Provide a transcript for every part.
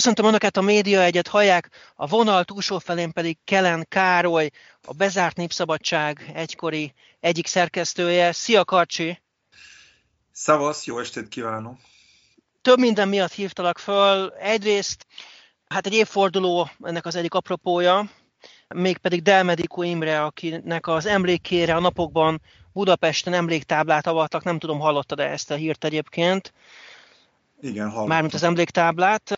Köszöntöm Önöket, a Média egyet hallják, a vonal túlsó felén pedig Kelen Károly, a Bezárt Népszabadság egykori egyik szerkesztője. Szia Karcsi! Szavasz, jó estét kívánok! Több minden miatt hívtalak föl. Egyrészt, hát egy évforduló ennek az egyik apropója, mégpedig Delmedikó Imre, akinek az emlékére a napokban Budapesten emléktáblát avattak, nem tudom, hallottad-e ezt a hírt egyébként? Igen, hallottam. Mármint az emléktáblát.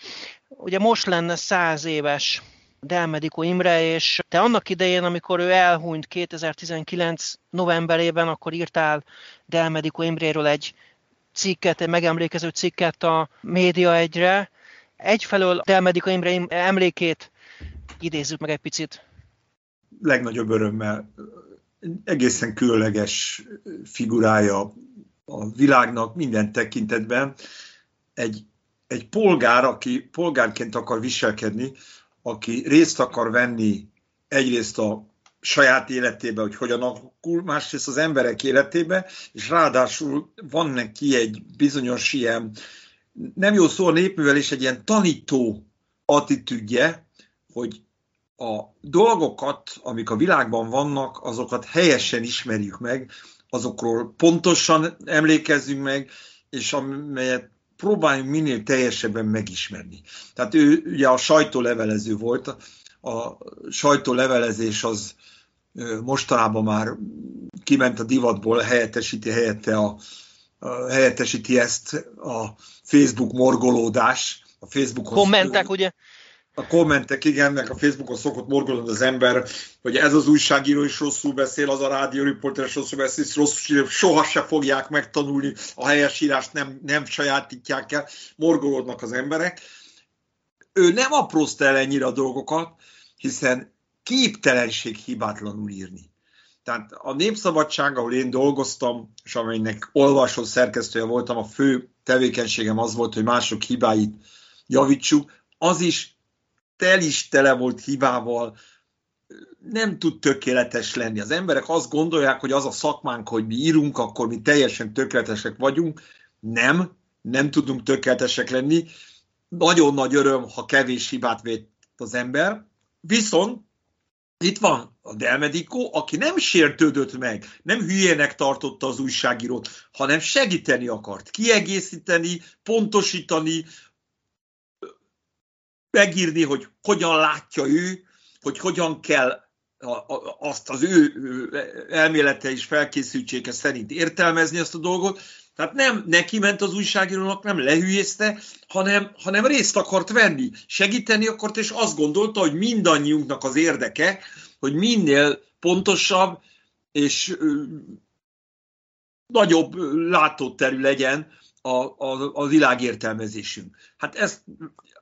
Ugye most lenne száz éves Delmedikó Imre, és te annak idején, amikor ő elhunyt 2019 novemberében, akkor írtál Delmedikó Imréről egy cikket, egy megemlékező cikket a Média egyre. Egyfelől Delmedikó Imre emlékét idézzük meg egy picit. Legnagyobb örömmel egészen különleges figurája a világnak minden tekintetben. Egy egy polgár, aki polgárként akar viselkedni, aki részt akar venni egyrészt a saját életébe, hogy hogyan alakul, másrészt az emberek életébe, és ráadásul van neki egy bizonyos ilyen, nem jó szó a népművelés, egy ilyen tanító attitűdje, hogy a dolgokat, amik a világban vannak, azokat helyesen ismerjük meg, azokról pontosan emlékezzünk meg, és amelyet próbáljunk minél teljesebben megismerni. Tehát ő ugye a sajtólevelező volt, a sajtólevelezés az mostanában már kiment a divatból, helyettesíti helyette a, a helyettesíti ezt a Facebook morgolódás. A Facebook Kommentek, ugye? A kommentek, igen, meg a Facebookon szokott morgolni az ember, hogy ez az újságíró is rosszul beszél, az a rádióriporter is rosszul beszél, rosszul, soha se fogják megtanulni, a helyesírást nem, nem sajátítják el, morgolódnak az emberek. Ő nem aprózta el ennyire a dolgokat, hiszen képtelenség hibátlanul írni. Tehát a Népszabadság, ahol én dolgoztam, és amelynek olvasó szerkesztője voltam, a fő tevékenységem az volt, hogy mások hibáit javítsuk, az is tel is tele volt hibával, nem tud tökéletes lenni. Az emberek azt gondolják, hogy az a szakmánk, hogy mi írunk, akkor mi teljesen tökéletesek vagyunk. Nem, nem tudunk tökéletesek lenni. Nagyon nagy öröm, ha kevés hibát vét az ember. Viszont itt van a Delmedikó, aki nem sértődött meg, nem hülyének tartotta az újságírót, hanem segíteni akart, kiegészíteni, pontosítani, megírni, hogy hogyan látja ő, hogy hogyan kell azt az ő elmélete és felkészültsége szerint értelmezni azt a dolgot. Tehát nem neki ment az újságírónak, nem lehülyézte, hanem, hanem részt akart venni, segíteni akart, és azt gondolta, hogy mindannyiunknak az érdeke, hogy minél pontosabb és nagyobb látóterű legyen a, a, a világértelmezésünk. Hát ezt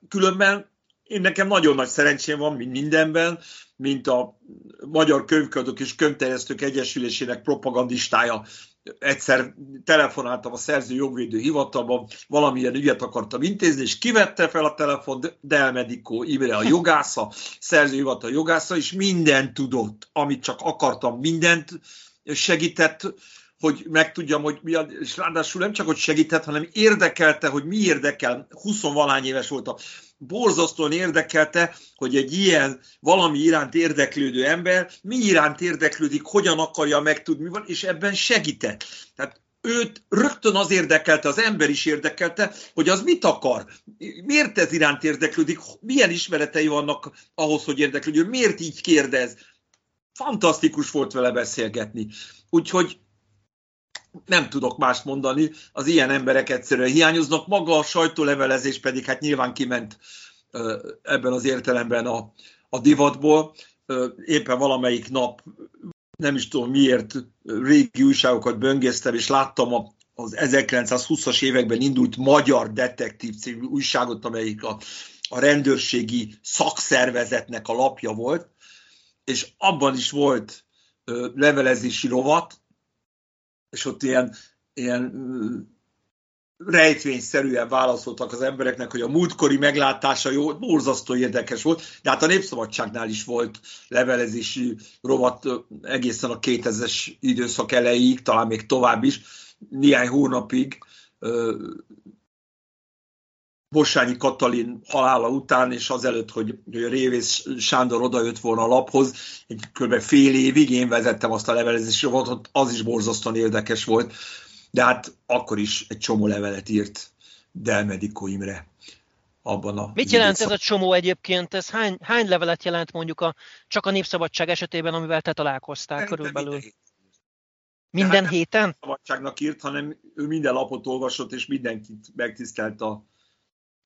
különben én nekem nagyon nagy szerencsém van, mint mindenben, mint a Magyar Könyvkadók és Könyvterjesztők Egyesülésének propagandistája. Egyszer telefonáltam a szerző jogvédő hivatalban, valamilyen ügyet akartam intézni, és kivette fel a telefon Delmedikó Imre a jogásza, szerző hivatal jogásza, és mindent tudott, amit csak akartam, mindent segített, hogy megtudjam, hogy mi a, és ráadásul nem csak, hogy segített, hanem érdekelte, hogy mi érdekel. 20 valány éves volt a borzasztóan érdekelte, hogy egy ilyen valami iránt érdeklődő ember mi iránt érdeklődik, hogyan akarja megtudni, mi van, és ebben segített. Tehát őt rögtön az érdekelte, az ember is érdekelte, hogy az mit akar, miért ez iránt érdeklődik, milyen ismeretei vannak ahhoz, hogy érdeklődjön, miért így kérdez. Fantasztikus volt vele beszélgetni. Úgyhogy nem tudok mást mondani, az ilyen emberek egyszerűen hiányoznak, maga a sajtólevelezés pedig hát nyilván kiment ebben az értelemben a, a divatból. Éppen valamelyik nap, nem is tudom miért, régi újságokat böngésztem, és láttam a, az 1920-as években indult Magyar Detektív című újságot, amelyik a, a rendőrségi szakszervezetnek a lapja volt, és abban is volt levelezési rovat, és ott ilyen, ilyen rejtvényszerűen válaszoltak az embereknek, hogy a múltkori meglátása jó, borzasztó érdekes volt, de hát a Népszabadságnál is volt levelezési rovat egészen a 2000-es időszak elejéig, talán még tovább is, néhány hónapig Bossányi Katalin halála után, és azelőtt, hogy, Révész Sándor odajött volna a laphoz, egy kb. fél évig én vezettem azt a levelezési rovatot, az is borzasztóan érdekes volt de hát akkor is egy csomó levelet írt Delmediko Imre abban a... Mit jelent ez a csomó egyébként? Ez hány, hány levelet jelent mondjuk a, csak a Népszabadság esetében, amivel te találkoztál körülbelül? Minden, minden hát héten? Nem szabadságnak írt, hanem ő minden lapot olvasott, és mindenkit megtisztelt a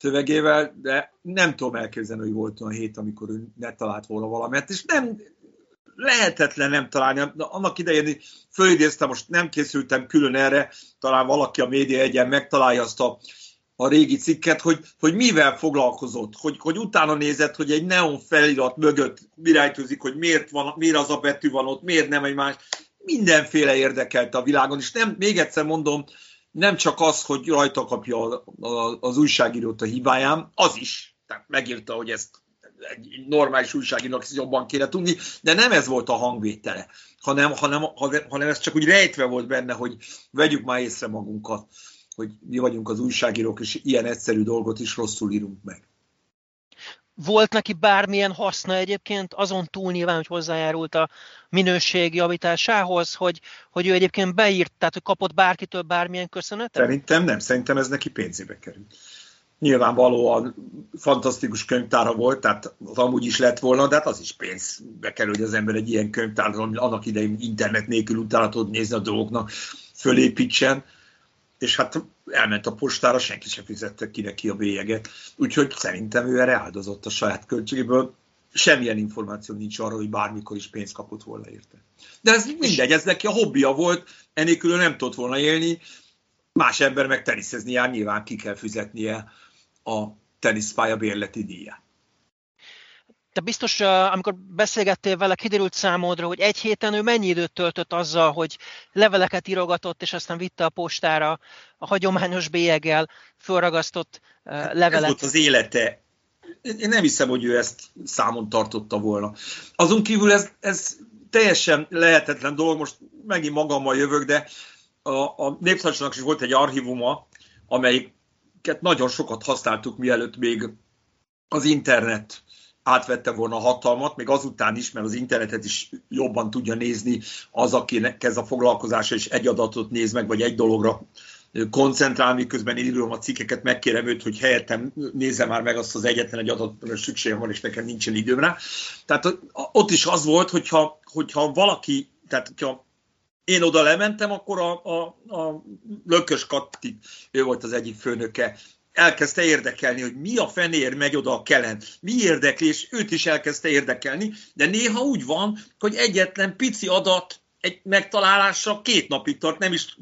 szövegével, de nem tudom elképzelni, hogy volt olyan hét, amikor ő ne talált volna valamit, és nem, lehetetlen nem találni. Annak idején fölidéztem, most nem készültem külön erre, talán valaki a média egyen megtalálja azt a, a régi cikket, hogy, hogy mivel foglalkozott, hogy, hogy utána nézett, hogy egy neon felirat mögött miránytőzik, hogy miért, van, miért az a betű van ott, miért nem egy más. Mindenféle érdekelt a világon, és nem, még egyszer mondom, nem csak az, hogy rajta kapja az újságírót a hibáján, az is. Tehát megírta, hogy ezt egy normális újságírónak jobban kéne tudni, de nem ez volt a hangvétele, hanem, hanem, hanem ez csak úgy rejtve volt benne, hogy vegyük már észre magunkat, hogy mi vagyunk az újságírók, és ilyen egyszerű dolgot is rosszul írunk meg. Volt neki bármilyen haszna egyébként, azon túl nyilván, hogy hozzájárult a minőség javításához, hogy, hogy ő egyébként beírt, tehát hogy kapott bárkitől bármilyen köszönetet? Szerintem nem, szerintem ez neki pénzébe került. Nyilvánvalóan fantasztikus könyvtára volt, tehát az amúgy is lett volna, de hát az is pénzbe kerül, hogy az ember egy ilyen könyvtárat, annak idején internet nélkül utána tud nézni a dolgoknak, fölépítsen, és hát elment a postára, senki sem fizette ki neki a bélyeget, úgyhogy szerintem ő erre áldozott a saját költségéből. Semmilyen információ nincs arra, hogy bármikor is pénzt kapott volna érte. De ez mindegy, ez neki a hobbija volt, enélkül nem tudott volna élni, más ember meg teniszezni jár, nyilván ki kell fizetnie a teniszpálya bérleti díját. Te biztos, amikor beszélgettél vele, kiderült számodra, hogy egy héten ő mennyi időt töltött azzal, hogy leveleket írogatott, és aztán vitte a postára a hagyományos bélyeggel fölragasztott levelet. Ez volt az élete. Én nem hiszem, hogy ő ezt számon tartotta volna. Azon kívül ez, ez teljesen lehetetlen dolog, most megint magammal jövök, de a, a Népszabadságnak is volt egy archívuma, amelyik nagyon sokat használtuk, mielőtt még az internet átvette volna a hatalmat, még azután is, mert az internetet is jobban tudja nézni az, aki kezd a foglalkozása, és egy adatot néz meg, vagy egy dologra koncentrál, miközben én írom a cikkeket, megkérem őt, hogy helyettem nézze már meg azt az egyetlen egy adatot, szükségem van, és nekem nincsen időm rá. Tehát ott is az volt, hogyha, hogyha valaki, tehát hogyha én oda lementem, akkor a, a, a Lökös Katti, ő volt az egyik főnöke, elkezdte érdekelni, hogy mi a fenér megy oda a kelen, mi érdekli, és őt is elkezdte érdekelni, de néha úgy van, hogy egyetlen pici adat egy megtalálása két napig tart, nem is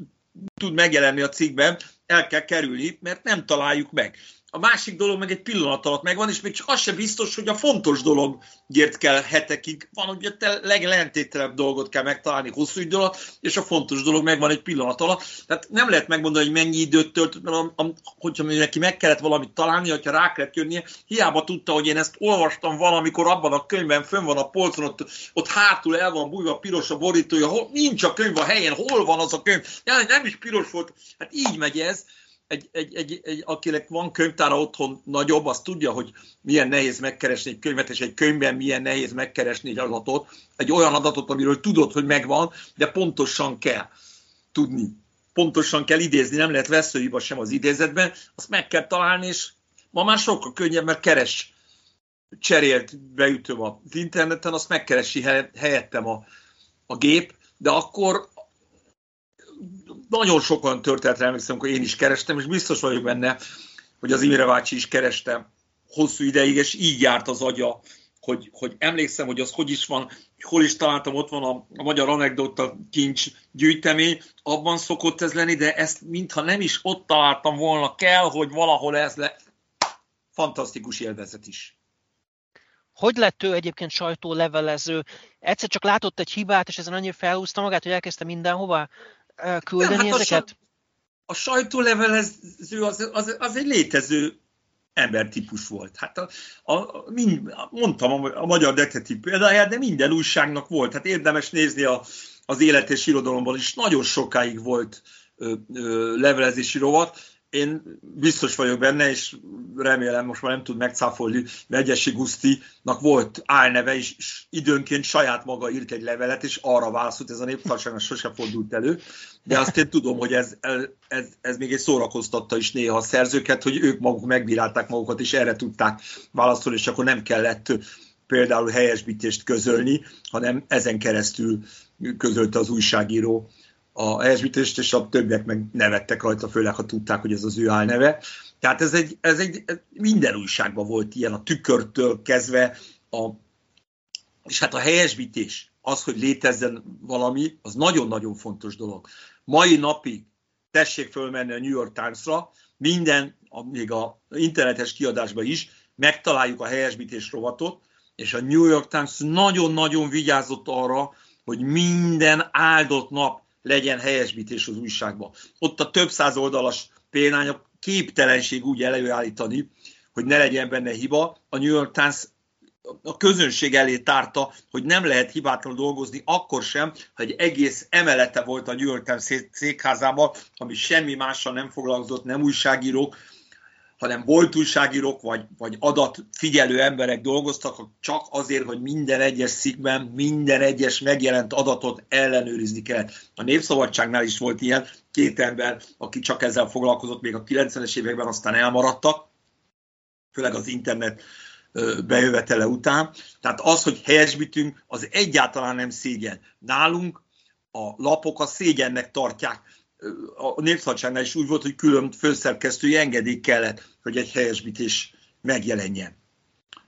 tud megjelenni a cikkben, el kell kerülni, mert nem találjuk meg. A másik dolog meg egy pillanat alatt megvan, és még csak az sem biztos, hogy a fontos dologért kell hetekig. Van, hogy a leglentételebb dolgot kell megtalálni hosszú idő alatt, és a fontos dolog megvan egy pillanat alatt. Tehát nem lehet megmondani, hogy mennyi időt tölt, mert a, a, hogyha neki meg kellett valamit találni, hogyha rá kellett jönnie, hiába tudta, hogy én ezt olvastam valamikor abban a könyvben, fönn van a polcon, ott, ott hátul el van bújva piros a borítója, hol, nincs a könyv a helyén, hol van az a könyv. Ja, nem is piros volt. Hát így megy ez egy, egy, egy, egy, akinek van könyvtára otthon nagyobb, az tudja, hogy milyen nehéz megkeresni egy könyvet, és egy könyvben milyen nehéz megkeresni egy adatot, egy olyan adatot, amiről tudod, hogy megvan, de pontosan kell tudni. Pontosan kell idézni, nem lehet veszőhiba sem az idézetben, azt meg kell találni, és ma már sokkal könnyebb, mert keres cserélt beütöm az interneten, azt megkeresi helyettem a, a gép, de akkor nagyon sokan történetre emlékszem, hogy én is kerestem, és biztos vagyok benne, hogy az Imre bácsi is kereste hosszú ideig, és így járt az agya, hogy, hogy emlékszem, hogy az hogy is van, hol is találtam, ott van a, a magyar anekdota kincs gyűjtemény, abban szokott ez lenni, de ezt mintha nem is ott találtam volna, kell, hogy valahol ez le. Fantasztikus élvezet is. Hogy lett ő egyébként sajtólevelező? Egyszer csak látott egy hibát, és ezen annyira felhúzta magát, hogy elkezdte mindenhova küldeni hát ezeket? A, a sajtólevelező az, az, az egy létező embertípus volt. Hát a, a, mind, mondtam a, a magyar detektív példáját, de minden újságnak volt. Hát érdemes nézni a, az élet és irodalomban is. Nagyon sokáig volt ö, ö, levelezési rovat, én biztos vagyok benne, és remélem most már nem tud megcáfolni, Megyesi Gusztinak volt álneve, és időnként saját maga írt egy levelet, és arra válaszolt, ez a néptartságnak sose fordult elő, de azt én tudom, hogy ez, ez, ez még egy szórakoztatta is néha a szerzőket, hogy ők maguk megbírálták magukat, és erre tudták válaszolni, és akkor nem kellett például helyesbítést közölni, hanem ezen keresztül közölte az újságíró a helyesbítést, és a többiek meg nevettek rajta, főleg ha tudták, hogy ez az ő álneve. Tehát ez egy, ez egy minden újságban volt ilyen, a tükörtől kezdve, a, és hát a helyesbítés, az, hogy létezzen valami, az nagyon-nagyon fontos dolog. Mai napig tessék fölmenni a New York Times-ra, minden, még a internetes kiadásban is, megtaláljuk a helyesbítés rovatot, és a New York Times nagyon-nagyon vigyázott arra, hogy minden áldott nap legyen helyesbítés az újságban. Ott a több száz oldalas példányok képtelenség úgy előállítani, hogy ne legyen benne hiba. A New York Times a közönség elé tárta, hogy nem lehet hibátlanul dolgozni, akkor sem, ha egy egész emelete volt a New York Times székházában, ami semmi mással nem foglalkozott, nem újságírók, hanem volt újságírók, vagy, vagy adatfigyelő emberek dolgoztak, csak azért, hogy minden egyes szikben, minden egyes megjelent adatot ellenőrizni kell. A Népszabadságnál is volt ilyen, két ember, aki csak ezzel foglalkozott még a 90-es években, aztán elmaradtak, főleg az internet bejövetele után. Tehát az, hogy helyesbítünk, az egyáltalán nem szégyen. Nálunk a lapok a szégyennek tartják a Népszabadságnál is úgy volt, hogy külön főszerkesztői engedély kellett, hogy egy helyesbítés megjelenjen.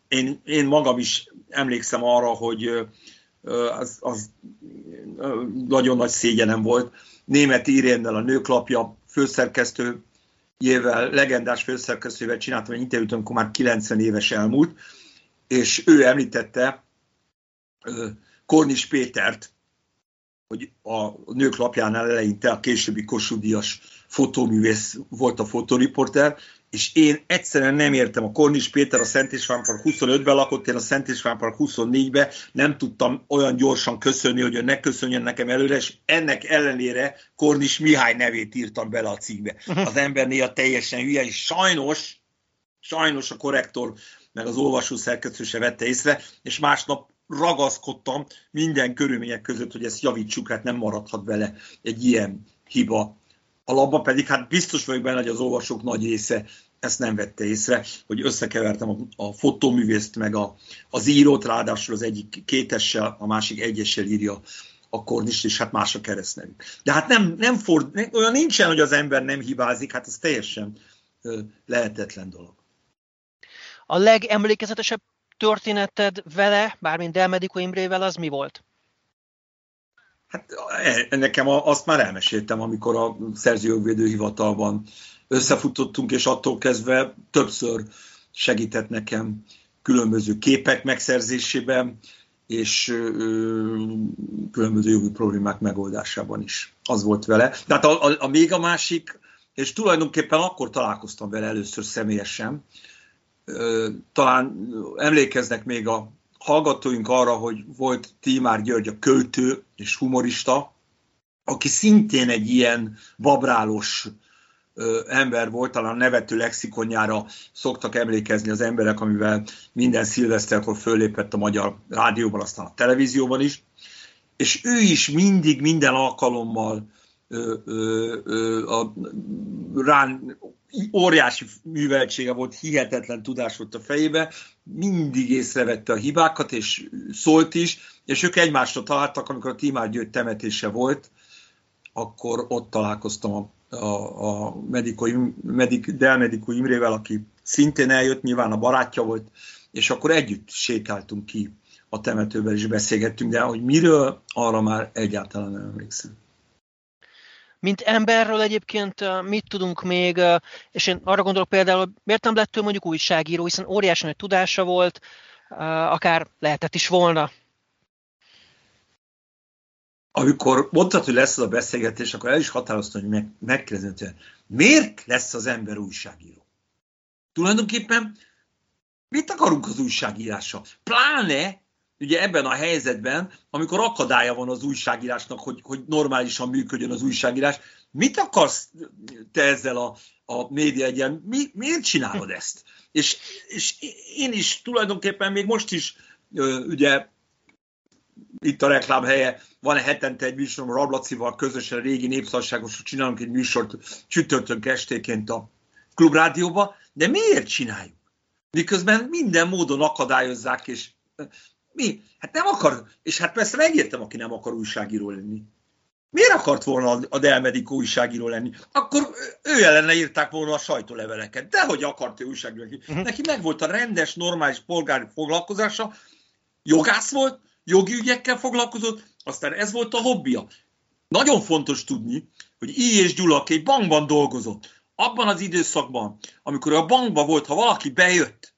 Én, én magam is emlékszem arra, hogy az, az nagyon nagy szégyenem volt. Német Irénnel a nőklapja főszerkesztőjével, legendás főszerkesztővel csináltam egy interjút, amikor már 90 éves elmúlt, és ő említette Kornis Pétert, hogy a nők lapjánál eleinte a későbbi Kossuth fotóművész volt a fotoriporter, és én egyszerűen nem értem, a Kornis Péter a Szent István Park 25-ben lakott, én a Szent István Park 24-ben nem tudtam olyan gyorsan köszönni, hogy ő ne köszönjön nekem előre, és ennek ellenére Kornis Mihály nevét írtam bele a cikkbe. Az ember néha teljesen hülye, és sajnos, sajnos a korrektor meg az olvasó szerkesztő se vette észre, és másnap ragaszkodtam minden körülmények között, hogy ezt javítsuk, hát nem maradhat bele egy ilyen hiba. A labba pedig, hát biztos vagyok benne, hogy az olvasók nagy része ezt nem vette észre, hogy összekevertem a, a fotóművészt meg a, az írót, ráadásul az egyik kétessel, a másik egyessel írja a kornist, és hát más a keresztnevük. De hát nem, nem ford, olyan nincsen, hogy az ember nem hibázik, hát ez teljesen lehetetlen dolog. A legemlékezetesebb történeted vele, bármint Delmediko Imrével, az mi volt? Hát e, nekem azt már elmeséltem, amikor a szerzőjogvédő hivatalban összefutottunk, és attól kezdve többször segített nekem különböző képek megszerzésében, és ö, különböző jogi problémák megoldásában is. Az volt vele. Tehát a, a, a még a másik, és tulajdonképpen akkor találkoztam vele először személyesen, talán emlékeznek még a hallgatóink arra, hogy volt Tímár György a költő és humorista, aki szintén egy ilyen babrálós ember volt, talán nevető lexikonjára szoktak emlékezni az emberek, amivel minden szilveszterkor föllépett a magyar rádióban, aztán a televízióban is. És ő is mindig, minden alkalommal ö, ö, ö, a, rán óriási műveltsége volt, hihetetlen tudás volt a fejébe, mindig észrevette a hibákat, és szólt is, és ők egymásra találtak, amikor a Timár Győt temetése volt, akkor ott találkoztam a, a, a Medico, Medic, Del Imrével, aki szintén eljött, nyilván a barátja volt, és akkor együtt sétáltunk ki a temetőben, és beszélgettünk, de hogy miről, arra már egyáltalán nem emlékszem. Mint emberről egyébként mit tudunk még, és én arra gondolok például, miért nem lett ő mondjuk újságíró, hiszen óriási nagy tudása volt, akár lehetett is volna. amikor mondtad, hogy lesz az a beszélgetés, akkor el is határoztam, hogy meg, megkérdezem, miért lesz az ember újságíró? Tulajdonképpen mit akarunk az újságírással? Pláne ugye ebben a helyzetben, amikor akadálya van az újságírásnak, hogy, hogy normálisan működjön az újságírás, mit akarsz te ezzel a, a média egyen? Mi, miért csinálod ezt? És, és én is tulajdonképpen még most is ugye itt a reklám helye, van hetente egy műsorom Rablacival közösen, régi népszabadságos, csinálunk egy műsort csütörtök estéként a klubrádióba, de miért csináljuk? Miközben minden módon akadályozzák, és mi? Hát nem akar, és hát persze megértem, aki nem akar újságíró lenni. Miért akart volna a Delmedikó újságíró lenni? Akkor ő ellene írták volna a sajtóleveleket. Dehogy akart ő újságíró lenni. Uh-huh. Neki meg volt a rendes, normális polgári foglalkozása, jogász volt, jogi ügyekkel foglalkozott, aztán ez volt a hobbija. Nagyon fontos tudni, hogy I. és Gyula, aki egy bankban dolgozott, abban az időszakban, amikor a bankban volt, ha valaki bejött,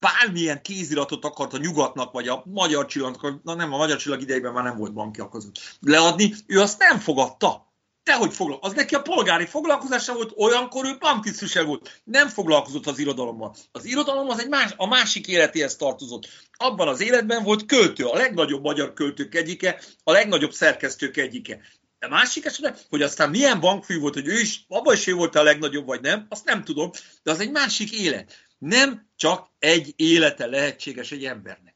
bármilyen kéziratot akart a nyugatnak, vagy a magyar csillag, na nem, a magyar csillag idejében már nem volt banki akazat, leadni, ő azt nem fogadta. Dehogy foglalkozott. Az neki a polgári foglalkozása volt, olyankor ő banktisztviselő volt. Nem foglalkozott az irodalommal. Az irodalom az egy más, a másik életéhez tartozott. Abban az életben volt költő, a legnagyobb magyar költők egyike, a legnagyobb szerkesztők egyike. A másik esetben, hogy aztán milyen bankfű volt, hogy ő is, abban is ő volt a legnagyobb, vagy nem, azt nem tudom, de az egy másik élet. Nem csak egy élete lehetséges egy embernek.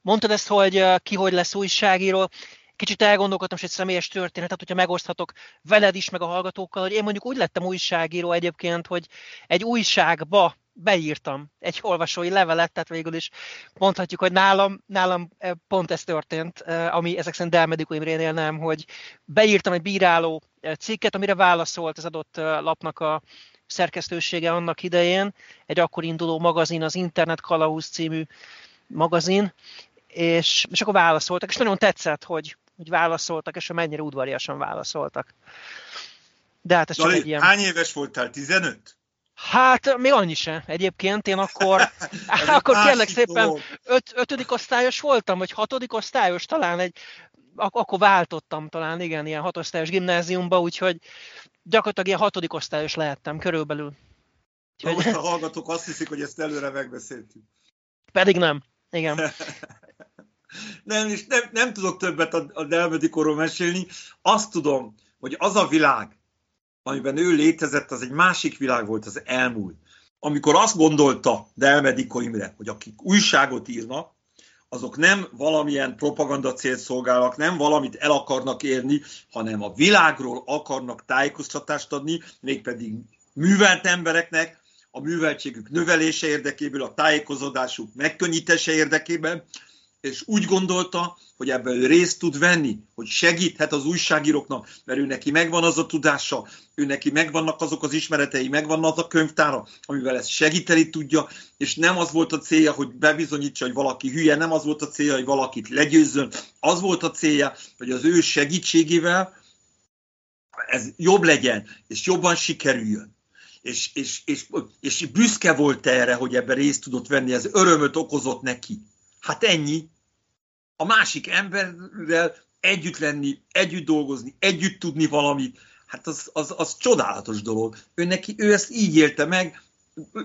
Mondtad ezt, hogy ki hogy lesz újságíró. Kicsit elgondolkodtam, hogy egy személyes történetet, hogyha megoszthatok veled is, meg a hallgatókkal, hogy én mondjuk úgy lettem újságíró egyébként, hogy egy újságba beírtam egy olvasói levelet, tehát végül is mondhatjuk, hogy nálam, nálam pont ez történt, ami ezek szerint Delmedikó Imrénél nem, hogy beírtam egy bíráló cikket, amire válaszolt az adott lapnak a szerkesztősége annak idején, egy akkor induló magazin, az Internet Kalauz című magazin, és, és akkor válaszoltak, és nagyon tetszett, hogy, hogy válaszoltak, és hogy mennyire udvariasan válaszoltak. De hát ez Dali, csak egy ilyen... Hány éves voltál? 15? Hát még annyi sem egyébként, én akkor, akkor kérlek szépen öt, ötödik osztályos voltam, vagy hatodik osztályos talán egy, ak- akkor váltottam talán, igen, ilyen hatosztályos gimnáziumba, úgyhogy gyakorlatilag ilyen hatodik osztályos lehettem körülbelül. Úgyhogy... a hallgatók azt hiszik, hogy ezt előre megbeszéltük. Pedig nem. Igen. nem, és nem, nem tudok többet a, a Delmedikorról mesélni. Azt tudom, hogy az a világ, amiben ő létezett, az egy másik világ volt, az elmúlt. Amikor azt gondolta Delmediko Imre, hogy akik újságot írnak, azok nem valamilyen propaganda célt szolgálnak, nem valamit el akarnak érni, hanem a világról akarnak tájékoztatást adni, mégpedig művelt embereknek, a műveltségük növelése érdekében, a tájékozódásuk megkönnyítése érdekében, és úgy gondolta, hogy ebben ő részt tud venni, hogy segíthet az újságíróknak, mert ő neki megvan az a tudása, ő neki megvannak azok az ismeretei, megvan az a könyvtára, amivel ezt segíteni tudja, és nem az volt a célja, hogy bebizonyítsa, hogy valaki hülye, nem az volt a célja, hogy valakit legyőzzön, az volt a célja, hogy az ő segítségével ez jobb legyen, és jobban sikerüljön. És, és, és, és büszke volt erre, hogy ebben részt tudott venni, ez örömöt okozott neki. Hát ennyi, a másik emberrel együtt lenni, együtt dolgozni, együtt tudni valamit, hát az, az, az csodálatos dolog. Ő, neki, ő ezt így élte meg,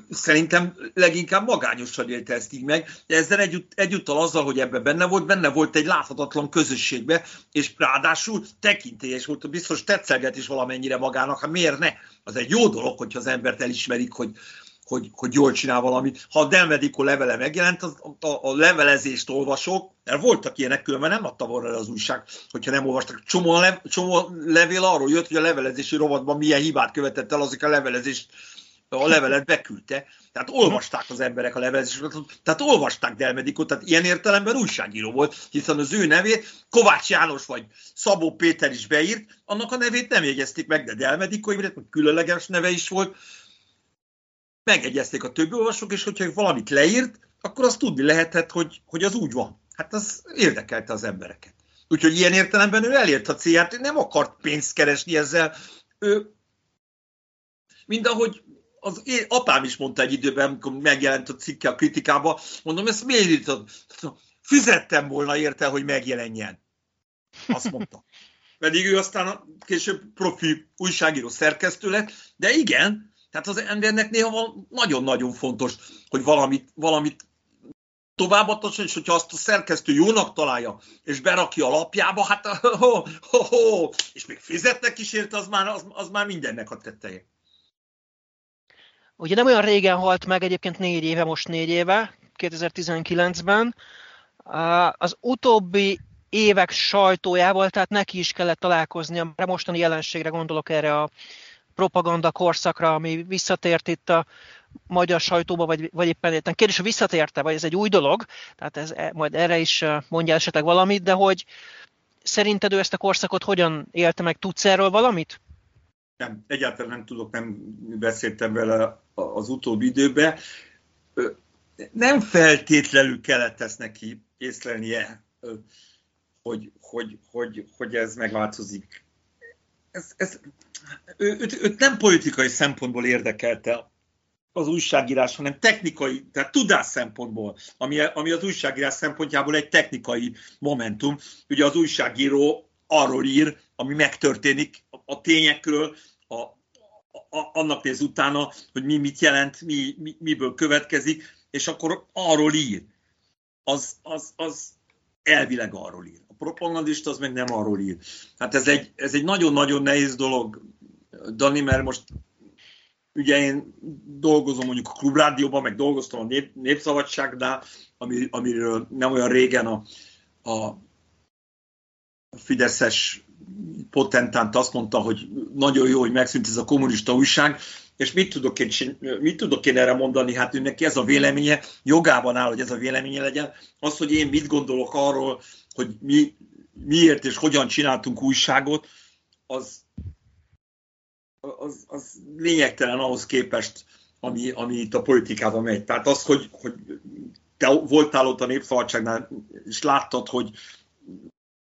szerintem leginkább magányosan élte ezt így meg, de ezzel együtt, egyúttal azzal, hogy ebben benne volt, benne volt egy láthatatlan közösségbe, és ráadásul tekintélyes volt, biztos tetszelget is valamennyire magának, hát miért ne? Az egy jó dolog, hogyha az embert elismerik, hogy, hogy, hogy jól csinál valamit. Ha a Delmedico levele megjelent, az, a, a levelezést olvasok, mert voltak ilyenek, különben nem adta volna az újság, hogyha nem olvastak. Csomó, le, csomó levél arról jött, hogy a levelezési rovatban milyen hibát követett el, azok a levelezést a levelet beküldte. Tehát olvasták az emberek a levelezést, tehát olvasták Delmedikot, tehát ilyen értelemben újságíró volt, hiszen az ő nevét Kovács János vagy Szabó Péter is beírt, annak a nevét nem jegyezték meg, de Delmediko, különleges neve is volt, megegyezték a többi olvasók, és hogyha valamit leírt, akkor azt tudni lehetett, hogy, hogy az úgy van. Hát az érdekelte az embereket. Úgyhogy ilyen értelemben ő elért a célját, nem akart pénzt keresni ezzel. Ő, mind ahogy az én apám is mondta egy időben, amikor megjelent a cikke a kritikába, mondom, ezt miért írtad? Fizettem volna érte, hogy megjelenjen. Azt mondta. Pedig ő aztán később profi újságíró szerkesztő lett, de igen, tehát az embernek néha nagyon-nagyon fontos, hogy valamit, valamit továbbadtasson, és hogyha azt a szerkesztő jónak találja, és berakja a lapjába, hát ho, ho, ho, és még fizetnek is érte, az már, az, az már mindennek a tetteje. Ugye nem olyan régen halt meg, egyébként négy éve, most négy éve, 2019-ben. Az utóbbi évek sajtójával, tehát neki is kellett találkozni, a mostani jelenségre gondolok erre a propaganda korszakra, ami visszatért itt a magyar sajtóba, vagy, vagy éppen értem. Kérdés, hogy visszatérte, vagy ez egy új dolog, tehát ez, e, majd erre is mondja esetleg valamit, de hogy szerinted ő ezt a korszakot hogyan élte meg? Tudsz erről valamit? Nem, egyáltalán nem tudok, nem beszéltem vele az utóbbi időben. Nem feltétlenül kellett ezt neki észlelnie, hogy, hogy, hogy, hogy ez megváltozik. Ez, ez, ő, őt, őt nem politikai szempontból érdekelte az újságírás, hanem technikai, tehát tudás szempontból, ami, ami az újságírás szempontjából egy technikai momentum. Ugye az újságíró arról ír, ami megtörténik, a tényekről, a, a, annak néz utána, hogy mi mit jelent, mi, mi, miből következik, és akkor arról ír. Az, az, az elvileg arról ír. Propagandista az meg nem arról ír. Hát ez egy, ez egy nagyon-nagyon nehéz dolog, Dani, mert most ugye én dolgozom mondjuk a klubrádióban, meg dolgoztam a nép, Népszabadságnál, ami, amiről nem olyan régen a, a Fideszes potentánt azt mondta, hogy nagyon jó, hogy megszűnt ez a kommunista újság, és mit tudok én, mit tudok én erre mondani? Hát őnek ez a véleménye, jogában áll, hogy ez a véleménye legyen. Az, hogy én mit gondolok arról, hogy mi, miért és hogyan csináltunk újságot, az, az, az lényegtelen ahhoz képest, ami, ami itt a politikában megy. Tehát az, hogy, hogy te voltál ott a Népszabadságnál, és láttad, hogy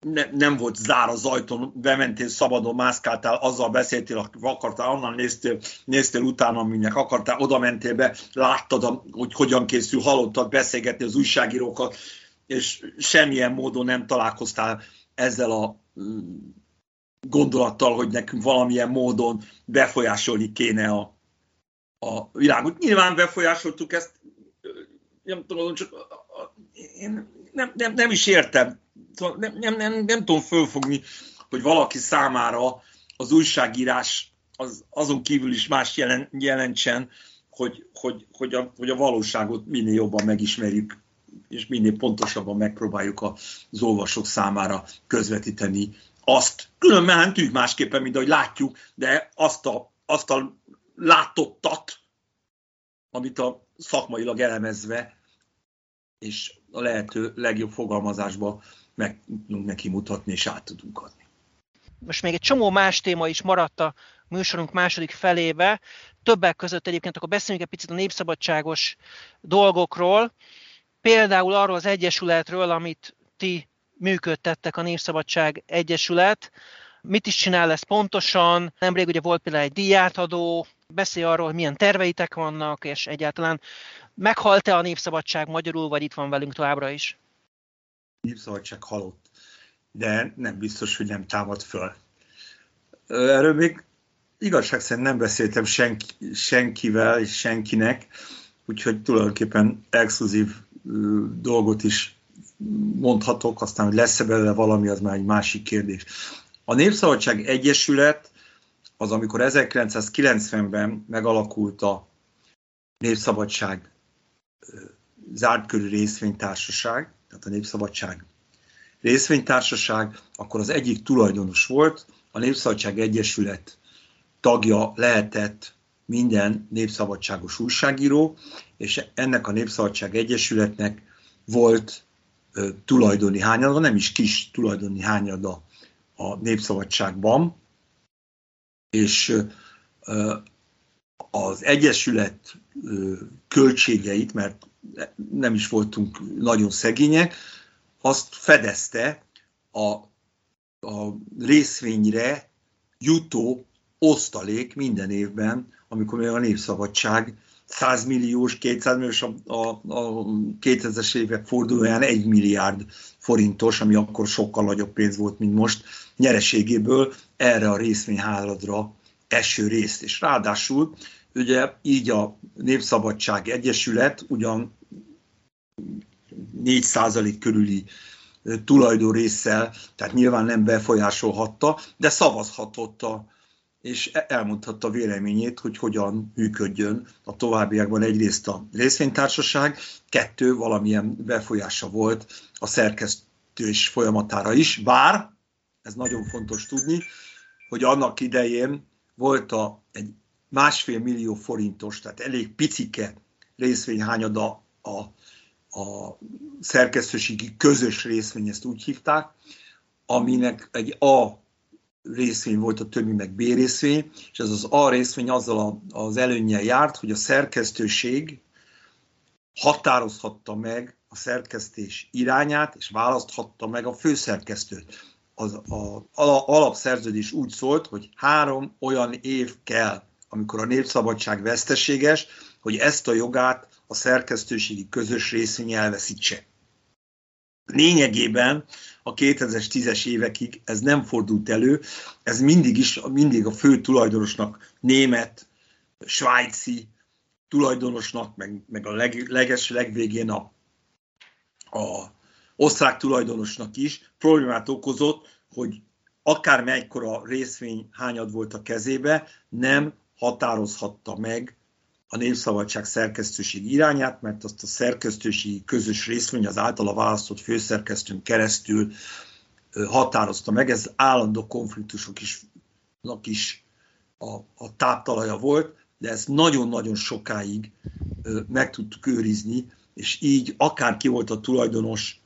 ne, nem volt zár az ajtón, bementél szabadon, mászkáltál, azzal beszéltél, akartál, onnan néztél, néztél utána, aminek akartál, oda mentél be, láttad, hogy hogyan készül, hallottad beszélgetni az újságírókat, és semmilyen módon nem találkoztál ezzel a mm, gondolattal, hogy nekünk valamilyen módon befolyásolni kéne a, a világot. Nyilván befolyásoltuk ezt, nem tudom, csak én nem, nem, nem is értem Szóval nem, nem, nem, nem tudom fölfogni, hogy valaki számára az újságírás az, azon kívül is más jelen, jelentsen, hogy, hogy, hogy, a, hogy a valóságot minél jobban megismerjük, és minél pontosabban megpróbáljuk az olvasók számára közvetíteni azt. Különben nem tűnik másképpen, mint ahogy látjuk, de azt a, azt a látottat, amit a szakmailag elemezve, és a lehető legjobb fogalmazásba meg tudunk neki mutatni, és át tudunk adni. Most még egy csomó más téma is maradt a műsorunk második felébe. Többek között egyébként akkor beszéljünk egy picit a népszabadságos dolgokról. Például arról az egyesületről, amit ti működtettek, a Népszabadság Egyesület. Mit is csinál ez pontosan? Nemrég ugye volt például egy díjátadó, beszél arról, hogy milyen terveitek vannak, és egyáltalán meghalt-e a Népszabadság magyarul, vagy itt van velünk továbbra is? népszabadság halott, de nem biztos, hogy nem támad föl. Erről még igazság szerint nem beszéltem senki, senkivel és senkinek, úgyhogy tulajdonképpen exkluzív dolgot is mondhatok, aztán, hogy lesz-e belőle valami, az már egy másik kérdés. A Népszabadság Egyesület az, amikor 1990-ben megalakult a Népszabadság zárt körű részvénytársaság, tehát a Népszabadság részvénytársaság, akkor az egyik tulajdonos volt, a Népszabadság Egyesület tagja lehetett minden népszabadságos újságíró, és ennek a Népszabadság Egyesületnek volt ö, tulajdoni hányada, nem is kis tulajdoni hányada a Népszabadságban, és ö, az Egyesület ö, költségeit, mert nem is voltunk nagyon szegények, azt fedezte a, a részvényre jutó osztalék minden évben, amikor még a Népszabadság 100 milliós, 200 milliós, a, a, a 2000-es évek fordulóján 1 milliárd forintos, ami akkor sokkal nagyobb pénz volt, mint most, nyereségéből erre a részvényháladra eső részt. És ráadásul ugye így a Népszabadság Egyesület ugyan 4% körüli tulajdon résszel, tehát nyilván nem befolyásolhatta, de szavazhatott a, és e- elmondhatta véleményét, hogy hogyan működjön a továbbiakban egyrészt a részvénytársaság, kettő, valamilyen befolyása volt a szerkesztős folyamatára is, bár, ez nagyon fontos tudni, hogy annak idején volt a, egy másfél millió forintos, tehát elég picike részvényhányada a, a szerkesztőségi közös részvény, ezt úgy hívták, aminek egy A részvény volt a többi meg B részvény, és ez az A részvény azzal az előnyel járt, hogy a szerkesztőség határozhatta meg a szerkesztés irányát, és választhatta meg a főszerkesztőt. Az a, a alapszerződés úgy szólt, hogy három olyan év kell, amikor a népszabadság veszteséges, hogy ezt a jogát a szerkesztőségi közös részvény elveszítse. Lényegében a 2010-es évekig ez nem fordult elő, ez mindig is, mindig a fő tulajdonosnak német, svájci tulajdonosnak, meg, meg a leg, leges legvégén a, a osztrák tulajdonosnak is problémát okozott, hogy akár mekkora részvény hányad volt a kezébe, nem határozhatta meg a Népszabadság szerkesztőség irányát, mert azt a szerkesztőségi közös részvény az általa választott főszerkesztőn keresztül határozta meg. Ez állandó konfliktusok is, is a, a táptalaja volt, de ezt nagyon-nagyon sokáig meg tudtuk őrizni, és így akár ki volt a tulajdonos,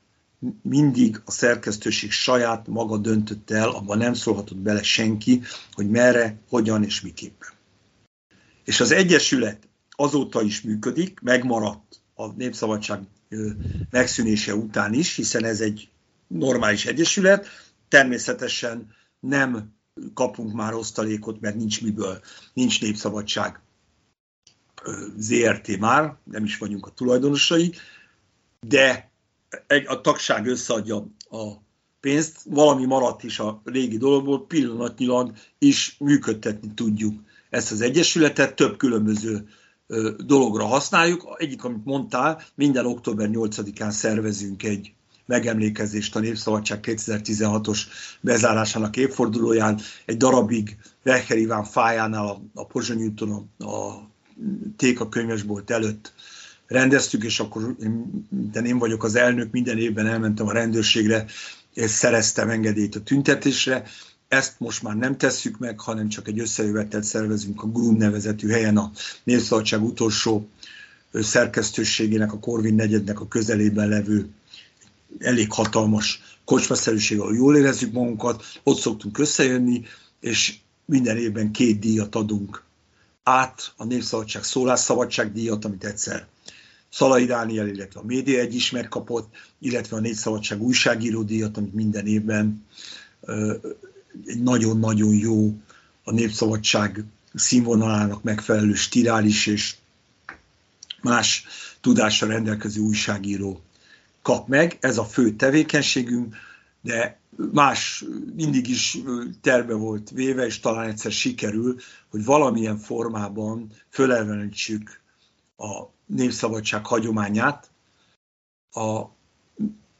mindig a szerkesztőség saját maga döntött el, abban nem szólhatott bele senki, hogy merre, hogyan és miképpen. És az Egyesület azóta is működik, megmaradt a Népszabadság megszűnése után is, hiszen ez egy normális egyesület, természetesen nem kapunk már osztalékot, mert nincs miből, nincs népszabadság ZRT már, nem is vagyunk a tulajdonosai, de a tagság összeadja a pénzt, valami maradt is a régi dologból, pillanatnyilag is működtetni tudjuk ezt az egyesületet, több különböző dologra használjuk. Egyik, amit mondtál, minden október 8-án szervezünk egy megemlékezést a Népszabadság 2016-os bezárásának évfordulóján. Egy darabig Vecher Iván fájánál a, a Pozsony úton a, a Téka könyvesbolt előtt rendeztük, és akkor de én vagyok az elnök, minden évben elmentem a rendőrségre, és szereztem engedélyt a tüntetésre, ezt most már nem tesszük meg, hanem csak egy összejövetelt szervezünk a Grum nevezetű helyen a Népszabadság utolsó szerkesztőségének, a Korvin negyednek a közelében levő elég hatalmas kocsmaszerűség, ahol jól érezzük magunkat, ott szoktunk összejönni, és minden évben két díjat adunk át, a Népszabadság szólásszabadság díjat, amit egyszer Szalai Dániel, illetve a Média egy is megkapott, illetve a Népszabadság újságíró díjat, amit minden évben egy nagyon-nagyon jó a népszabadság színvonalának megfelelő stirális és más tudással rendelkező újságíró kap meg. Ez a fő tevékenységünk, de más mindig is terve volt véve, és talán egyszer sikerül, hogy valamilyen formában fölelvenítsük a népszabadság hagyományát. A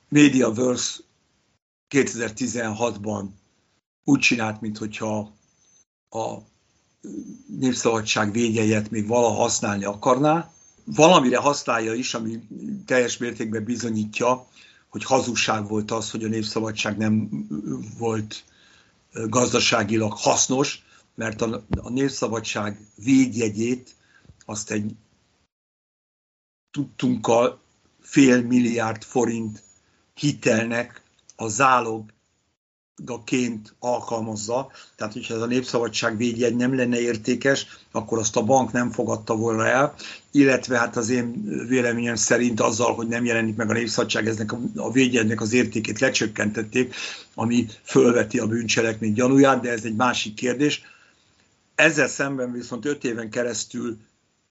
Mediaverse 2016-ban úgy csinált, mintha a népszabadság védjegyet még valaha használni akarná. Valamire használja is, ami teljes mértékben bizonyítja, hogy hazugság volt az, hogy a népszabadság nem volt gazdaságilag hasznos, mert a, a népszabadság védjegyét azt egy tudtunkkal fél milliárd forint hitelnek a zálog ként alkalmazza, tehát hogyha ez a népszabadság védjegy nem lenne értékes, akkor azt a bank nem fogadta volna el, illetve hát az én véleményem szerint azzal, hogy nem jelenik meg a népszabadság, eznek a, védjegynek az értékét lecsökkentették, ami fölveti a bűncselekmény gyanúját, de ez egy másik kérdés. Ezzel szemben viszont öt éven keresztül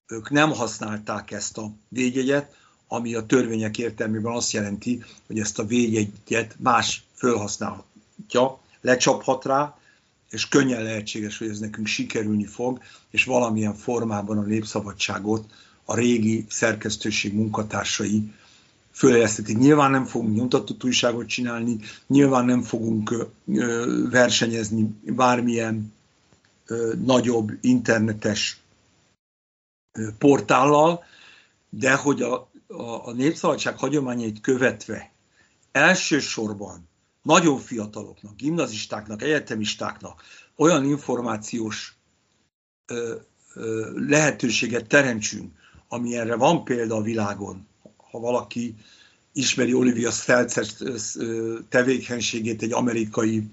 ők nem használták ezt a védjegyet, ami a törvények értelmében azt jelenti, hogy ezt a védjegyet más felhasználhatja, lecsaphat rá, és könnyen lehetséges, hogy ez nekünk sikerülni fog, és valamilyen formában a népszabadságot a régi szerkesztőség munkatársai fölélesztetik. Nyilván nem fogunk nyomtatott újságot csinálni, nyilván nem fogunk versenyezni bármilyen nagyobb internetes portállal, de hogy a, a, a népszabadság hagyományait követve elsősorban nagyon fiataloknak, gimnazistáknak, egyetemistáknak olyan információs ö, ö, lehetőséget teremtsünk, ami erre van példa a világon. Ha valaki ismeri Olivia Stelzer tevékenységét, egy amerikai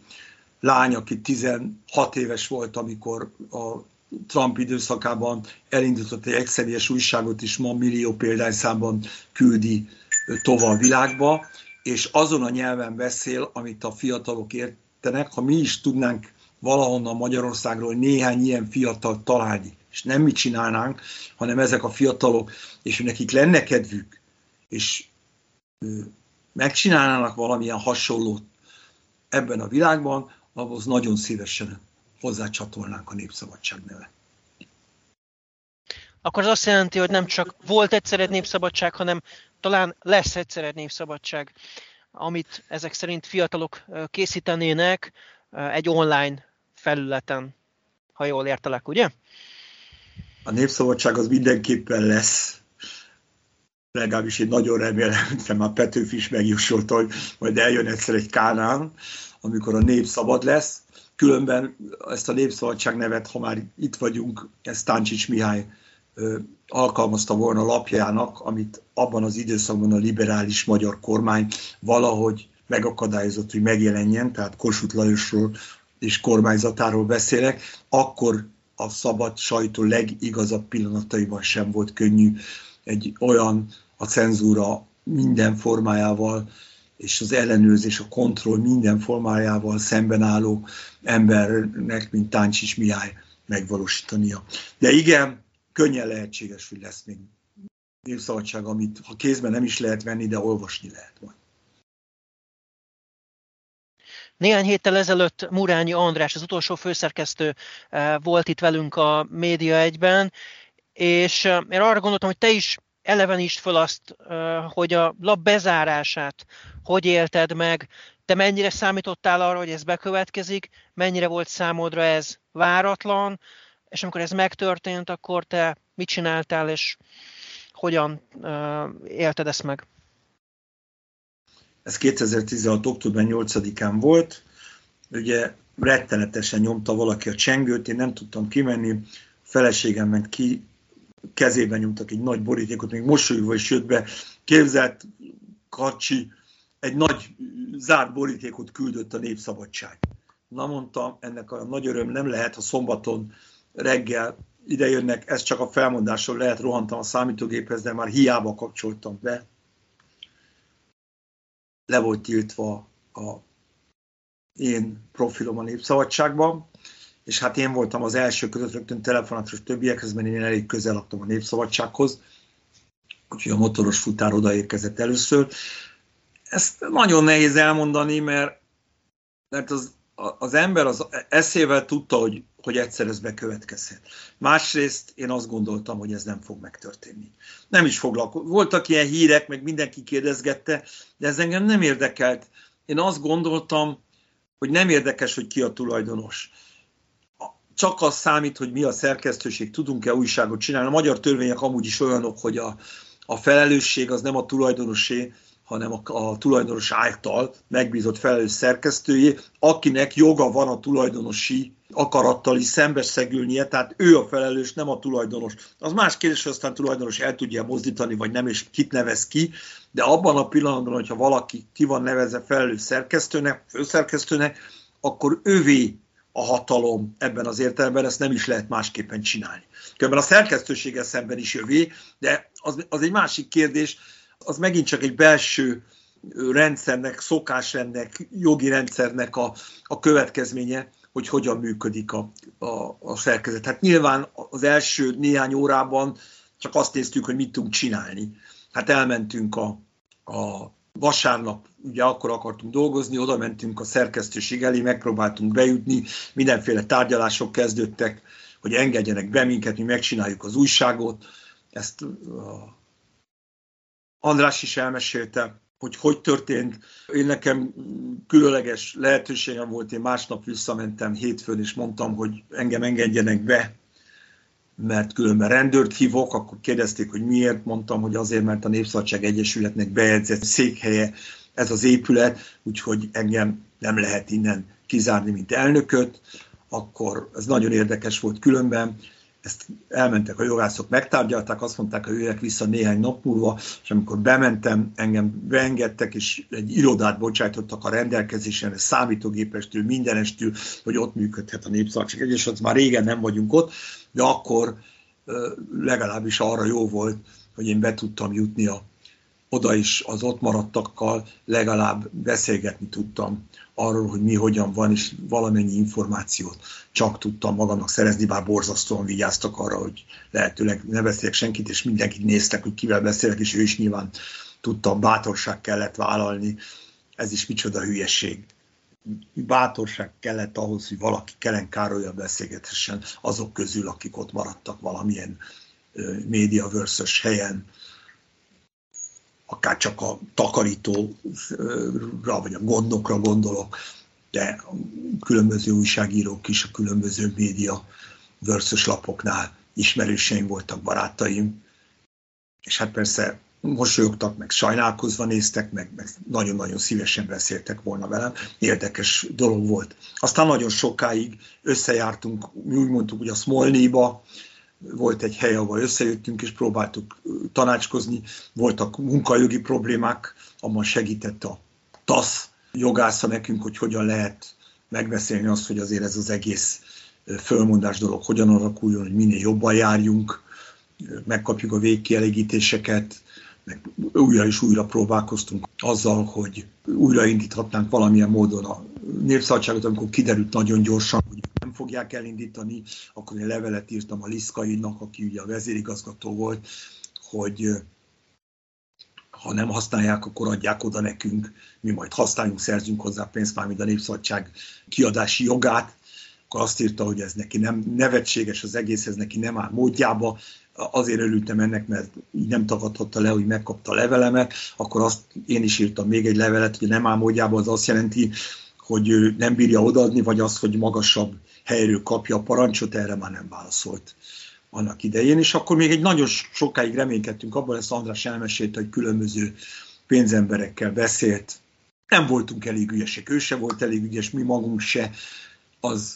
lány, aki 16 éves volt, amikor a Trump időszakában elindított egy egyszemélyes újságot is, ma millió példányszámban küldi tovább a világba, és azon a nyelven beszél, amit a fiatalok értenek. Ha mi is tudnánk valahonnan Magyarországról néhány ilyen fiatal találni, és nem mi csinálnánk, hanem ezek a fiatalok, és nekik lenne kedvük, és megcsinálnának valamilyen hasonlót ebben a világban, ahhoz nagyon szívesen hozzácsatolnánk a Népszabadság neve. Akkor az azt jelenti, hogy nem csak volt egyszer egy népszabadság, hanem talán lesz egyszer egy népszabadság, amit ezek szerint fiatalok készítenének egy online felületen, ha jól értelek, ugye? A népszabadság az mindenképpen lesz, legalábbis én nagyon remélem, hogy már Petőfi is megjósolta, hogy majd eljön egyszer egy Kánán, amikor a nép szabad lesz. Különben ezt a népszabadság nevet, ha már itt vagyunk, ezt Táncsics Mihály alkalmazta volna lapjának, amit abban az időszakban a liberális magyar kormány valahogy megakadályozott, hogy megjelenjen, tehát Kossuth Lajosról és kormányzatáról beszélek, akkor a szabad sajtó legigazabb pillanataiban sem volt könnyű egy olyan a cenzúra minden formájával és az ellenőrzés, a kontroll minden formájával szemben álló embernek, mint Táncsis Mihály megvalósítania. De igen, könnyen lehetséges, hogy lesz még népszabadság, amit ha kézben nem is lehet venni, de olvasni lehet majd. Néhány héttel ezelőtt Murányi András, az utolsó főszerkesztő eh, volt itt velünk a Média egyben, és eh, én arra gondoltam, hogy te is elevenítsd föl azt, eh, hogy a lap bezárását hogy élted meg, te mennyire számítottál arra, hogy ez bekövetkezik, mennyire volt számodra ez váratlan, és amikor ez megtörtént, akkor te mit csináltál, és hogyan élted ezt meg? Ez 2016. október 8-án volt, ugye rettenetesen nyomta valaki a csengőt, én nem tudtam kimenni, a feleségem ment ki, kezében nyomtak egy nagy borítékot, még mosolyogva is jött be, képzelt Kacsi, egy nagy zárt borítékot küldött a Népszabadság. Na mondtam, ennek a nagy öröm nem lehet, ha szombaton reggel ide jönnek, ez csak a felmondásról lehet, rohantam a számítógéphez, de már hiába kapcsoltam be. Le volt tiltva a én profilom a Népszabadságban, és hát én voltam az első között rögtön telefonátos többiekhez, mert én elég közel laktam a Népszabadsághoz, úgyhogy a motoros futár odaérkezett először. Ezt nagyon nehéz elmondani, mert, mert az, az ember az eszével tudta, hogy, hogy egyszer ez bekövetkezhet. Másrészt én azt gondoltam, hogy ez nem fog megtörténni. Nem is foglalkozott. Voltak ilyen hírek, meg mindenki kérdezgette, de ez engem nem érdekelt. Én azt gondoltam, hogy nem érdekes, hogy ki a tulajdonos. Csak az számít, hogy mi a szerkesztőség, tudunk-e újságot csinálni. A magyar törvények amúgy is olyanok, hogy a, a felelősség az nem a tulajdonosé, hanem a, a tulajdonos által megbízott felelős szerkesztőjé, akinek joga van a tulajdonosi akarattal is szembeszegülnie, tehát ő a felelős, nem a tulajdonos. Az más kérdés, hogy aztán tulajdonos el tudja mozdítani, vagy nem, és kit nevez ki, de abban a pillanatban, hogyha valaki ki van nevezve felelős szerkesztőnek, főszerkesztőnek, akkor ővé a hatalom ebben az értelemben, ezt nem is lehet másképpen csinálni. Különben a szerkesztőséggel szemben is jövé, de az, az egy másik kérdés, az megint csak egy belső rendszernek, szokásrendnek, jogi rendszernek a, a következménye, hogy hogyan működik a, a, a szerkezet. Hát nyilván az első néhány órában csak azt néztük, hogy mit tudunk csinálni. Hát elmentünk a, a vasárnap, ugye akkor akartunk dolgozni, oda mentünk a szerkesztőség elé, megpróbáltunk bejutni, mindenféle tárgyalások kezdődtek, hogy engedjenek be minket, mi megcsináljuk az újságot. Ezt a András is elmesélte, hogy hogy történt. Én nekem különleges lehetőségem volt, én másnap visszamentem hétfőn, és mondtam, hogy engem engedjenek be, mert különben rendőrt hívok, akkor kérdezték, hogy miért, mondtam, hogy azért, mert a Népszabadság Egyesületnek bejegyzett székhelye ez az épület, úgyhogy engem nem lehet innen kizárni, mint elnököt, akkor ez nagyon érdekes volt különben, ezt elmentek a jogászok, megtárgyalták, azt mondták, hogy jöjjek vissza néhány nap múlva, és amikor bementem, engem beengedtek, és egy irodát bocsájtottak a rendelkezésen, számítógépestől, mindenestől, hogy ott működhet a Népszabadság Egyesület. Már régen nem vagyunk ott, de akkor legalábbis arra jó volt, hogy én be tudtam jutni a, oda is az ott maradtakkal, legalább beszélgetni tudtam arról, hogy mi hogyan van, és valamennyi információt csak tudtam magamnak szerezni, bár borzasztóan vigyáztak arra, hogy lehetőleg ne beszéljek senkit, és mindenkit néztek, hogy kivel beszélek, és ő is nyilván tudtam, bátorság kellett vállalni. Ez is micsoda hülyeség. Bátorság kellett ahhoz, hogy valaki Kellen Károlyal beszélgethessen azok közül, akik ott maradtak valamilyen média versus helyen, akár csak a takarítóra, vagy a gondokra gondolok, de különböző újságírók is, a különböző média versus lapoknál ismerőseim voltak, barátaim, és hát persze mosolyogtak, meg sajnálkozva néztek, meg, meg nagyon-nagyon szívesen beszéltek volna velem. Érdekes dolog volt. Aztán nagyon sokáig összejártunk, úgy mondtuk, hogy a Smolny-ba, volt egy hely, ahol összejöttünk és próbáltuk tanácskozni, voltak munkajogi problémák, abban segített a TASZ jogásza nekünk, hogy hogyan lehet megbeszélni azt, hogy azért ez az egész fölmondás dolog hogyan alakuljon, hogy minél jobban járjunk, megkapjuk a végkielégítéseket, meg újra és újra próbálkoztunk azzal, hogy újraindíthatnánk valamilyen módon a népszabadságot, amikor kiderült nagyon gyorsan, hogy fogják elindítani, akkor én levelet írtam a Liszkainak, aki ugye a vezérigazgató volt, hogy ha nem használják, akkor adják oda nekünk, mi majd használjunk, szerzünk hozzá pénzt, mármint a Népszabadság kiadási jogát, akkor azt írta, hogy ez neki nem nevetséges az egész, ez neki nem áll módjába, azért örültem ennek, mert így nem tagadhatta le, hogy megkapta a levelemet, akkor azt én is írtam még egy levelet, hogy nem áll módjába, az azt jelenti, hogy ő nem bírja odaadni, vagy az, hogy magasabb helyről kapja a parancsot, erre már nem válaszolt annak idején, és akkor még egy nagyon sokáig reménykedtünk abban, ezt András elmesélte, hogy különböző pénzemberekkel beszélt, nem voltunk elég ügyesek, ő se volt elég ügyes, mi magunk se, az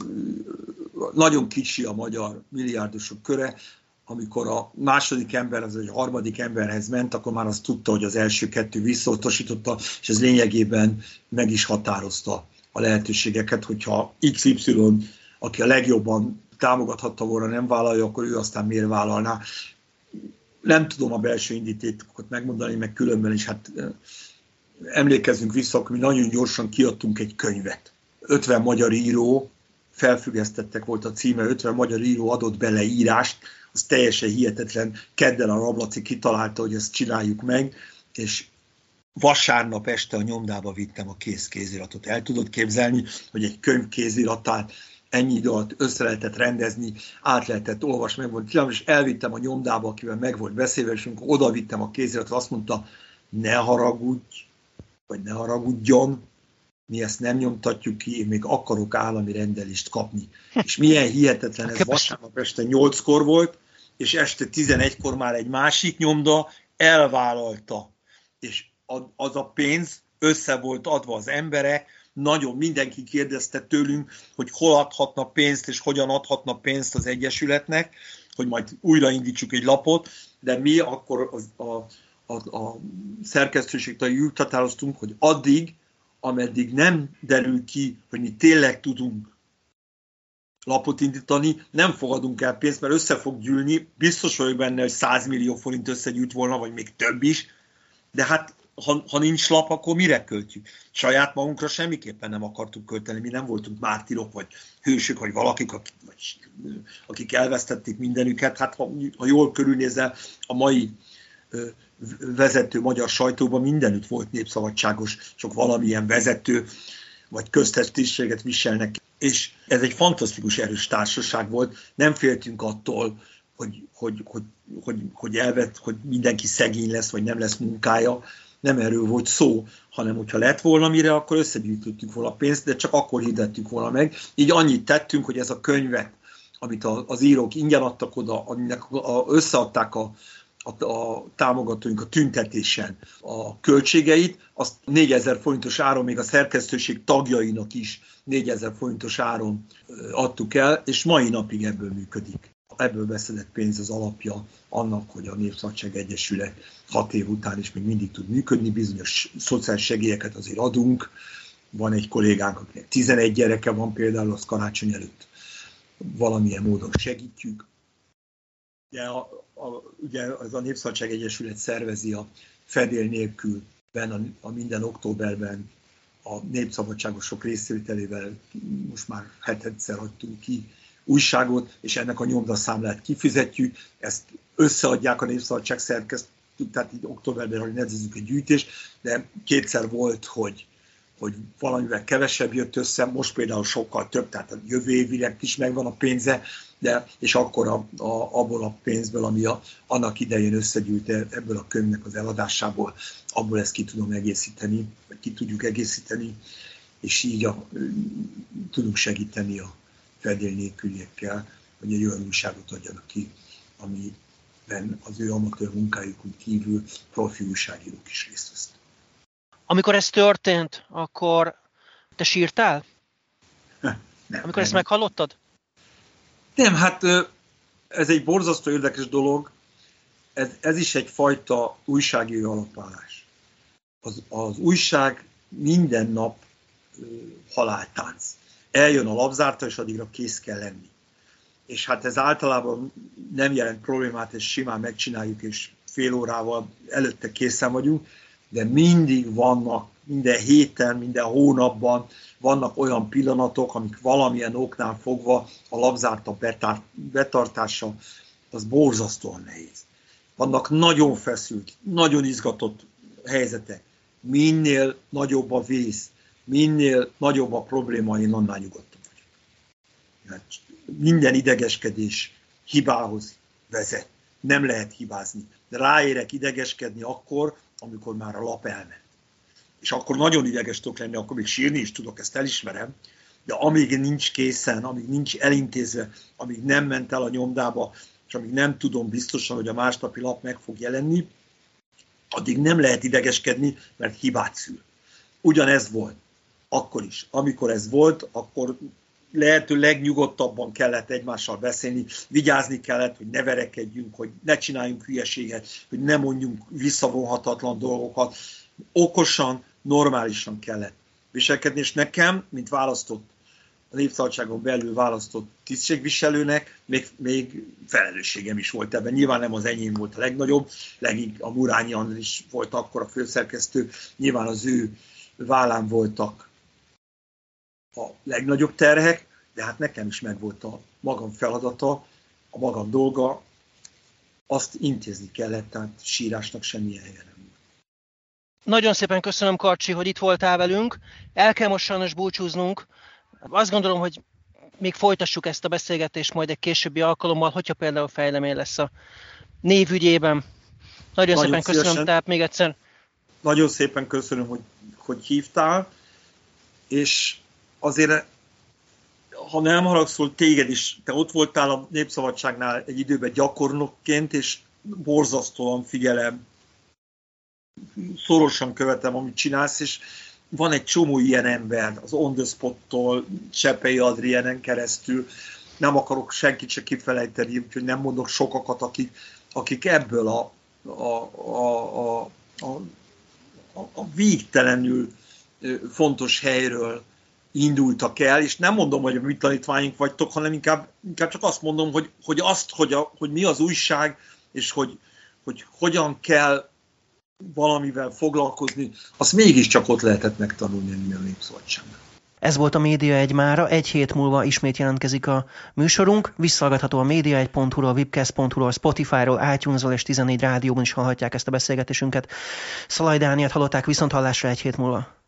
nagyon kicsi a magyar milliárdosok köre, amikor a második ember, az egy harmadik emberhez ment, akkor már azt tudta, hogy az első kettő visszautasította, és ez lényegében meg is határozta a lehetőségeket, hogyha XY, aki a legjobban támogathatta volna, nem vállalja, akkor ő aztán miért vállalná. Nem tudom a belső indítékokat megmondani, meg különben is, hát emlékezzünk vissza, akkor mi nagyon gyorsan kiadtunk egy könyvet. 50 magyar író, felfüggesztettek volt a címe, 50 magyar író adott bele írást, az teljesen hihetetlen. Kedden a Rablaci kitalálta, hogy ezt csináljuk meg, és vasárnap este a nyomdába vittem a kész kéziratot. El tudod képzelni, hogy egy könyv kéziratát ennyi idő alatt össze lehetett rendezni, át lehetett olvasni, meg volt és elvittem a nyomdába, akivel meg volt beszélve, és amikor oda vittem a kéziratot, azt mondta, ne haragudj, vagy ne haragudjon, mi ezt nem nyomtatjuk ki, én még akarok állami rendelést kapni. És milyen hihetetlen ez vasárnap este 8-kor volt, és este 11-kor már egy másik nyomda elvállalta. És az a pénz össze volt adva az emberek, nagyon mindenki kérdezte tőlünk, hogy hol adhatna pénzt, és hogyan adhatna pénzt az Egyesületnek, hogy majd újraindítsuk egy lapot, de mi akkor az, a, a, a szerkesztőségtől úgy hogy addig, ameddig nem derül ki, hogy mi tényleg tudunk lapot indítani, nem fogadunk el pénzt, mert össze fog gyűlni, biztos vagyok benne, hogy 100 millió forint összegyűjt volna, vagy még több is, de hát ha, ha nincs lap, akkor mire költjük? Saját magunkra semmiképpen nem akartuk költeni, mi nem voltunk mártirok, vagy hősök, vagy valakik, akik, vagy, akik elvesztették mindenüket. Hát ha, ha jól körülnézel, a mai ö, vezető magyar sajtóban mindenütt volt népszabadságos, csak valamilyen vezető, vagy köztestiséget viselnek. És ez egy fantasztikus erős társaság volt, nem féltünk attól, hogy, hogy, hogy, hogy, hogy elvet, hogy mindenki szegény lesz, vagy nem lesz munkája, nem erről volt szó, hanem hogyha lett volna mire, akkor összegyűjtöttük volna pénzt, de csak akkor hirdettük volna meg. Így annyit tettünk, hogy ez a könyvet, amit az írók ingyen adtak oda, aminek összeadták a, a, a támogatóink a tüntetésen a költségeit, azt 4000 forintos áron, még a szerkesztőség tagjainak is 4000 forintos áron adtuk el, és mai napig ebből működik ebből beszedett pénz az alapja annak, hogy a Népszabadság Egyesület hat év után is még mindig tud működni, bizonyos szociális segélyeket azért adunk. Van egy kollégánk, akinek 11 gyereke van például, az karácsony előtt valamilyen módon segítjük. Ugye, a, a, ugye az a Népszabadság Egyesület szervezi a fedél nélkül a, a minden októberben a népszabadságosok részvételével most már hetedszer adtunk ki újságot, és ennek a nyomdaszámlát kifizetjük, ezt összeadják a Népszabadság szerkesztő, tehát így októberben, hogy nevezzük egy gyűjtés, de kétszer volt, hogy, hogy valamivel kevesebb jött össze, most például sokkal több, tehát a jövő évileg is megvan a pénze, de, és akkor a, a, abból a pénzből, ami a, annak idején összegyűjt ebből a könyvnek az eladásából, abból ezt ki tudom egészíteni, vagy ki tudjuk egészíteni, és így a, tudunk segíteni a, fedél nélküliekkel, hogy egy olyan újságot adjanak ki, amiben az ő amatőr munkájukon kívül profi újságírók is részt vesznek. Amikor ez történt, akkor te sírtál? Nem, Amikor nem. ezt meghallottad? Nem, hát ez egy borzasztó érdekes dolog. Ez, ez is egyfajta újságíró alapállás. Az, az újság minden nap haláltánc eljön a labzárta, és addigra kész kell lenni. És hát ez általában nem jelent problémát, és simán megcsináljuk, és fél órával előtte készen vagyunk, de mindig vannak, minden héten, minden hónapban vannak olyan pillanatok, amik valamilyen oknál fogva a labzárta betartása, az borzasztóan nehéz. Vannak nagyon feszült, nagyon izgatott helyzetek. Minél nagyobb a vész, minél nagyobb a probléma, én annál nyugodtabb vagyok. Hát minden idegeskedés hibához vezet. Nem lehet hibázni. De ráérek idegeskedni akkor, amikor már a lap elment. És akkor nagyon ideges tudok lenni, akkor még sírni is tudok, ezt elismerem, de amíg nincs készen, amíg nincs elintézve, amíg nem ment el a nyomdába, és amíg nem tudom biztosan, hogy a másnapi lap meg fog jelenni, addig nem lehet idegeskedni, mert hibát szül. Ugyanez volt akkor is. Amikor ez volt, akkor lehető legnyugodtabban kellett egymással beszélni, vigyázni kellett, hogy ne verekedjünk, hogy ne csináljunk hülyeséget, hogy ne mondjunk visszavonhatatlan dolgokat. Okosan, normálisan kellett viselkedni, és nekem, mint választott, a népszabadságon belül választott tisztségviselőnek, még, még felelősségem is volt ebben. Nyilván nem az enyém volt a legnagyobb, legink a Murányi Andris volt akkor a főszerkesztő, nyilván az ő vállán voltak a legnagyobb terhek, de hát nekem is megvolt a magam feladata, a magam dolga, azt intézni kellett, tehát sírásnak semmi helye nem volt. Nagyon szépen köszönöm, Karcsi, hogy itt voltál velünk. El kell most sajnos búcsúznunk. Azt gondolom, hogy még folytassuk ezt a beszélgetést majd egy későbbi alkalommal, hogyha például fejlemény lesz a névügyében. Nagyon, Nagyon szépen szívesen. köszönöm, tehát még egyszer. Nagyon szépen köszönöm, hogy, hogy hívtál, és azért, ha nem haragszol, téged is, te ott voltál a Népszabadságnál egy időben gyakornokként, és borzasztóan figyelem, szorosan követem, amit csinálsz, és van egy csomó ilyen ember, az On The Spot-tól, Csepei Adrienen keresztül, nem akarok senkit se kifelejteni, úgyhogy nem mondok sokakat, akik, akik ebből a, a, a, a, a, a végtelenül fontos helyről indultak el, és nem mondom, hogy a mi tanítváink vagytok, hanem inkább, inkább csak azt mondom, hogy, hogy azt, hogy, a, hogy mi az újság, és hogy, hogy hogyan kell valamivel foglalkozni, azt mégiscsak ott lehetett megtanulni a népszabadságnál. Ez volt a Média egy mára, egy hét múlva ismét jelentkezik a műsorunk, visszallgatható a média1.hu-ról, webcast.hu-ról, Spotify-ról, iTunes-ról és 14 rádióban is hallhatják ezt a beszélgetésünket. Szalaj Dániát hallották viszont hallásra egy hét múlva.